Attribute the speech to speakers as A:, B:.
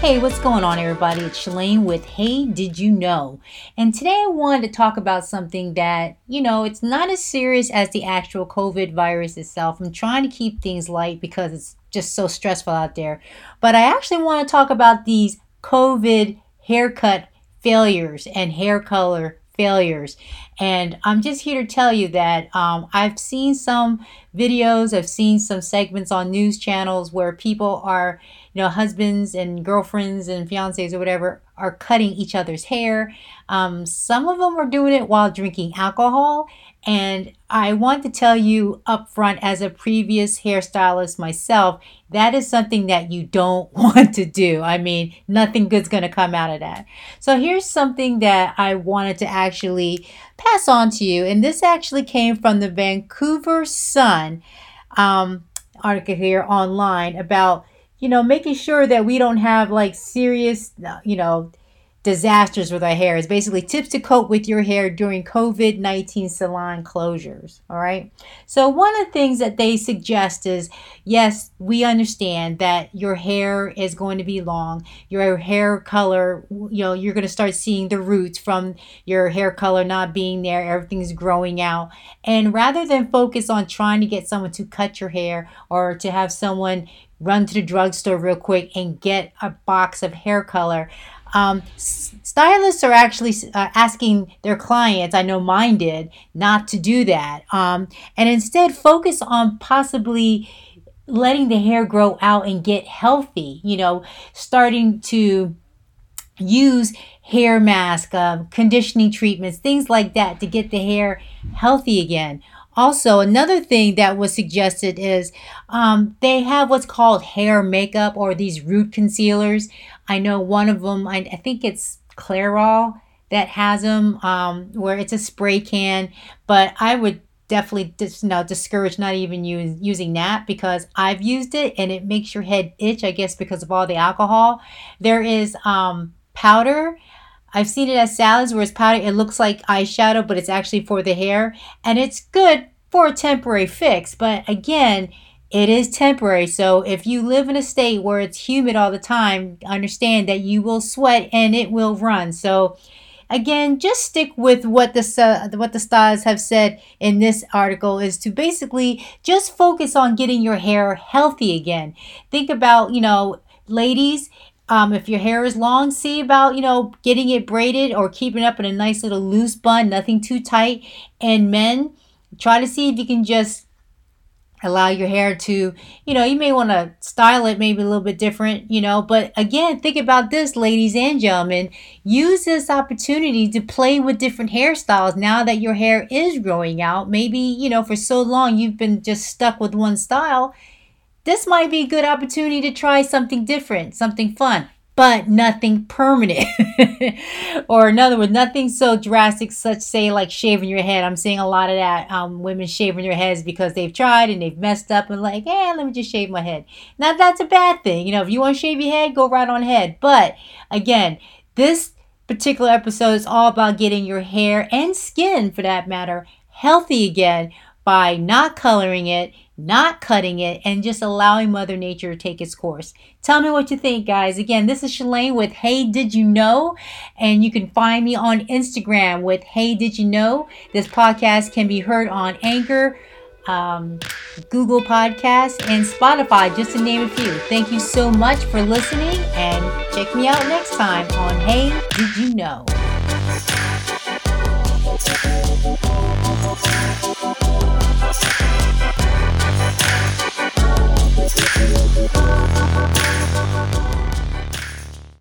A: Hey, what's going on, everybody? It's Shalane with Hey, Did You Know? And today I wanted to talk about something that, you know, it's not as serious as the actual COVID virus itself. I'm trying to keep things light because it's just so stressful out there. But I actually want to talk about these COVID haircut failures and hair color failures. And I'm just here to tell you that um, I've seen some videos, I've seen some segments on news channels where people are, you know, husbands and girlfriends and fiancés or whatever are cutting each other's hair. Um, some of them are doing it while drinking alcohol. And I want to tell you up front, as a previous hairstylist myself, that is something that you don't want to do. I mean, nothing good's going to come out of that. So, here's something that I wanted to actually pass on to you. And this actually came from the Vancouver Sun um, article here online about, you know, making sure that we don't have like serious, uh, you know, disasters with our hair is basically tips to cope with your hair during COVID 19 salon closures. All right. So, one of the things that they suggest is yes, we understand that your hair is going to be long, your hair color, you know, you're going to start seeing the roots from your hair color not being there, everything's growing out. And rather than focus on trying to get someone to cut your hair or to have someone run to the drugstore real quick and get a box of hair color, um, stylists are actually uh, asking their clients, I know mine did, not to do that. Um, and instead focus on possibly letting the hair grow out and get healthy, you know, starting to use hair mask, uh, conditioning treatments, things like that to get the hair healthy again. Also, another thing that was suggested is um, they have what's called hair makeup or these root concealers. I know one of them, I, I think it's Clairol that has them, um, where it's a spray can. But I would definitely you know, discourage not even use, using that because I've used it and it makes your head itch, I guess, because of all the alcohol. There is um, powder I've seen it as salads where it's powder. It looks like eyeshadow, but it's actually for the hair. And it's good for a temporary fix. But again, it is temporary. So if you live in a state where it's humid all the time, understand that you will sweat and it will run. So again, just stick with what the uh, what the stylists have said in this article is to basically just focus on getting your hair healthy again. Think about, you know, ladies, um, if your hair is long, see about, you know, getting it braided or keeping it up in a nice little loose bun, nothing too tight. And men, try to see if you can just allow your hair to, you know, you may want to style it maybe a little bit different, you know, but again, think about this, ladies and gentlemen. Use this opportunity to play with different hairstyles now that your hair is growing out. Maybe, you know, for so long you've been just stuck with one style this might be a good opportunity to try something different, something fun, but nothing permanent. or in other words, nothing so drastic, such say like shaving your head. I'm seeing a lot of that. Um, women shaving their heads because they've tried and they've messed up and like, hey, let me just shave my head. Now that's a bad thing. You know, if you want to shave your head, go right on ahead. But again, this particular episode is all about getting your hair and skin, for that matter, healthy again by not coloring it, not cutting it, and just allowing Mother Nature to take its course. Tell me what you think, guys. Again, this is Shalane with Hey Did You Know? And you can find me on Instagram with Hey Did You Know? This podcast can be heard on Anchor, um, Google Podcasts, and Spotify, just to name a few. Thank you so much for listening, and check me out next time on Hey Did You Know?